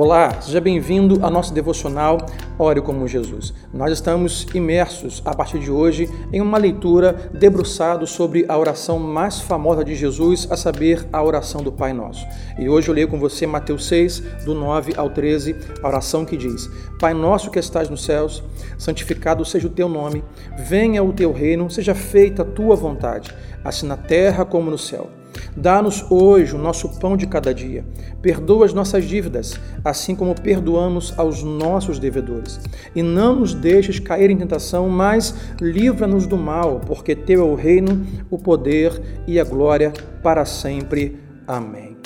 Olá, seja bem-vindo ao nosso devocional Ore como Jesus. Nós estamos imersos a partir de hoje em uma leitura debruçado sobre a oração mais famosa de Jesus, a saber, a oração do Pai Nosso. E hoje eu leio com você Mateus 6, do 9 ao 13, a oração que diz: Pai nosso que estás nos céus, santificado seja o teu nome, venha o teu reino, seja feita a tua vontade, assim na terra como no céu. Dá-nos hoje o nosso pão de cada dia. Perdoa as nossas dívidas, assim como perdoamos aos nossos devedores. E não nos deixes cair em tentação, mas livra-nos do mal, porque teu é o reino, o poder e a glória para sempre. Amém.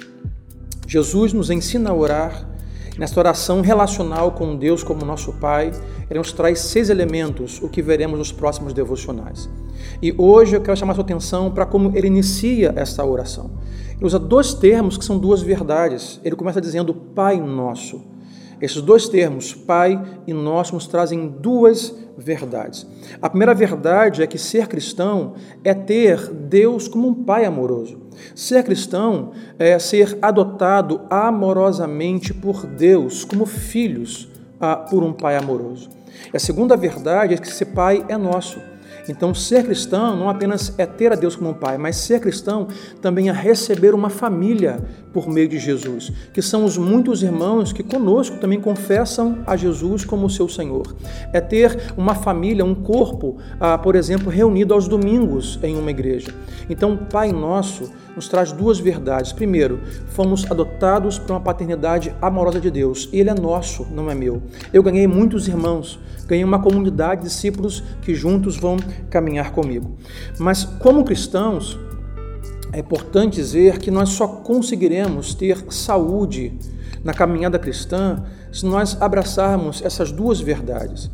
Jesus nos ensina a orar Nesta oração relacional com Deus como nosso Pai, ele nos traz seis elementos, o que veremos nos próximos devocionais. E hoje eu quero chamar sua atenção para como ele inicia esta oração. Ele usa dois termos que são duas verdades. Ele começa dizendo Pai Nosso. Esses dois termos, Pai e Nosso, nos trazem duas verdades. A primeira verdade é que ser cristão é ter Deus como um Pai amoroso. Ser cristão é ser adotado amorosamente por Deus, como filhos ah, por um Pai amoroso. E a segunda verdade é que esse Pai é nosso. Então, ser cristão não apenas é ter a Deus como um pai, mas ser cristão também é receber uma família por meio de Jesus, que são os muitos irmãos que conosco também confessam a Jesus como seu Senhor. É ter uma família, um corpo, ah, por exemplo, reunido aos domingos em uma igreja. Então, Pai Nosso nos traz duas verdades. Primeiro, fomos adotados por uma paternidade amorosa de Deus. Ele é nosso, não é meu. Eu ganhei muitos irmãos, ganhei uma comunidade de discípulos que juntos vão caminhar comigo. Mas como cristãos, é importante dizer que nós só conseguiremos ter saúde na caminhada cristã se nós abraçarmos essas duas verdades.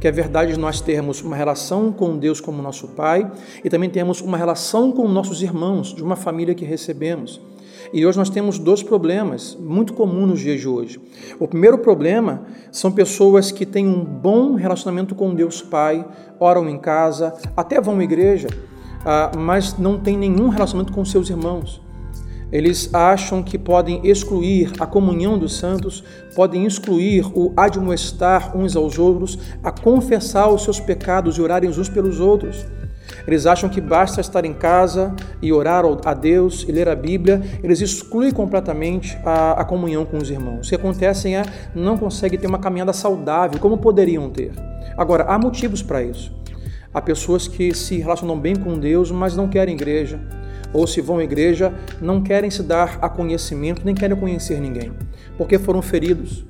Que é a verdade de nós termos uma relação com Deus como nosso Pai e também temos uma relação com nossos irmãos, de uma família que recebemos. E hoje nós temos dois problemas muito comuns nos dias de hoje. O primeiro problema são pessoas que têm um bom relacionamento com Deus Pai, oram em casa, até vão à igreja, ah, mas não têm nenhum relacionamento com seus irmãos. Eles acham que podem excluir a comunhão dos santos, podem excluir o admoestar uns aos outros, a confessar os seus pecados e orarem uns pelos outros. Eles acham que basta estar em casa e orar a Deus e ler a Bíblia, eles excluem completamente a, a comunhão com os irmãos. O que acontece é não conseguem ter uma caminhada saudável como poderiam ter. Agora, há motivos para isso. Há pessoas que se relacionam bem com Deus, mas não querem igreja, ou se vão à igreja, não querem se dar a conhecimento, nem querem conhecer ninguém, porque foram feridos,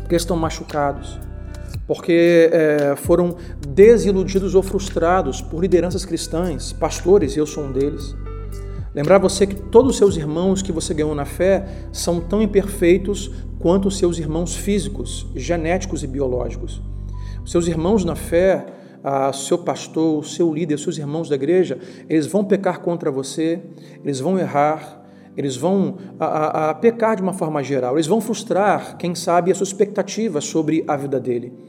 porque estão machucados, porque é, foram desiludidos ou frustrados por lideranças cristãs, pastores, e eu sou um deles. Lembrar você que todos os seus irmãos que você ganhou na fé são tão imperfeitos quanto os seus irmãos físicos, genéticos e biológicos. Os seus irmãos na fé, o seu pastor, o seu líder, seus irmãos da igreja, eles vão pecar contra você, eles vão errar, eles vão a, a, a pecar de uma forma geral, eles vão frustrar, quem sabe, a sua expectativa sobre a vida dele.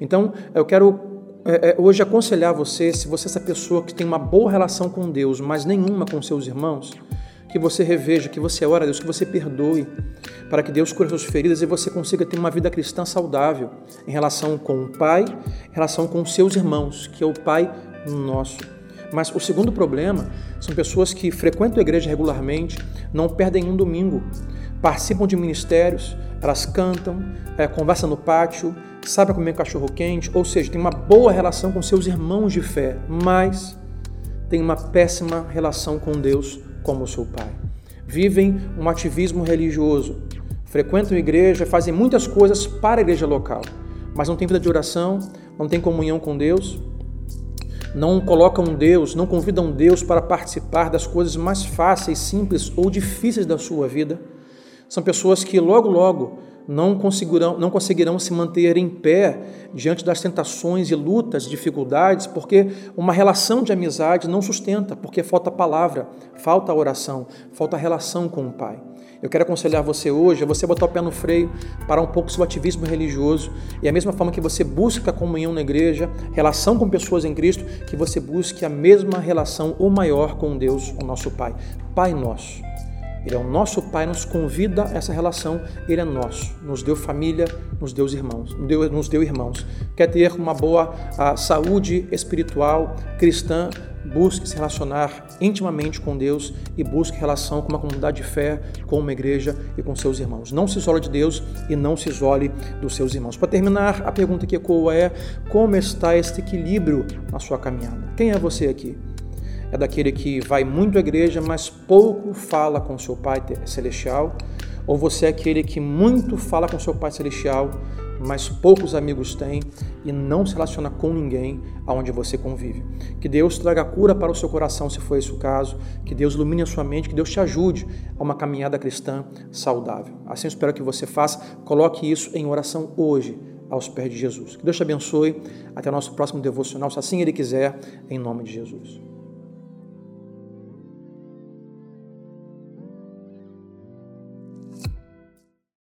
Então, eu quero é, é, hoje aconselhar você, se você é essa pessoa que tem uma boa relação com Deus, mas nenhuma com seus irmãos, que você reveja, que você ore a Deus, que você perdoe, para que Deus cure suas feridas e você consiga ter uma vida cristã saudável em relação com o Pai, em relação com seus irmãos, que é o Pai nosso. Mas o segundo problema são pessoas que frequentam a igreja regularmente, não perdem um domingo, participam de ministérios, elas cantam, é, conversam no pátio, sabem comer cachorro quente, ou seja, tem uma boa relação com seus irmãos de fé, mas tem uma péssima relação com Deus como seu Pai. Vivem um ativismo religioso, frequentam a igreja, fazem muitas coisas para a igreja local, mas não tem vida de oração, não tem comunhão com Deus, não colocam Deus, não convidam Deus para participar das coisas mais fáceis, simples ou difíceis da sua vida. São pessoas que logo, logo não conseguirão, não conseguirão se manter em pé diante das tentações e lutas, dificuldades, porque uma relação de amizade não sustenta, porque falta palavra, falta oração, falta relação com o Pai. Eu quero aconselhar você hoje a você botar o pé no freio, parar um pouco seu ativismo religioso e a mesma forma que você busca comunhão na igreja, relação com pessoas em Cristo, que você busque a mesma relação ou maior com Deus, o nosso Pai. Pai nosso Ele é o nosso Pai, nos convida a essa relação, Ele é nosso, nos deu família, nos deu irmãos, nos deu, irmãos. Quer ter uma boa a, saúde espiritual cristã, busque se relacionar intimamente com Deus e busque relação com uma comunidade de fé, com uma igreja e com seus irmãos. Não se isole de Deus e não se isole dos seus irmãos. Para terminar, a pergunta que ecoa é: como está este equilíbrio na sua caminhada? Quem é você aqui? É daquele que vai muito à igreja, mas pouco fala com seu Pai Celestial? Ou você é aquele que muito fala com seu Pai Celestial, mas poucos amigos tem e não se relaciona com ninguém aonde você convive? Que Deus traga cura para o seu coração, se for esse o caso, que Deus ilumine a sua mente, que Deus te ajude a uma caminhada cristã saudável. Assim eu espero que você faça, coloque isso em oração hoje aos pés de Jesus. Que Deus te abençoe. Até o nosso próximo devocional, se assim Ele quiser, em nome de Jesus.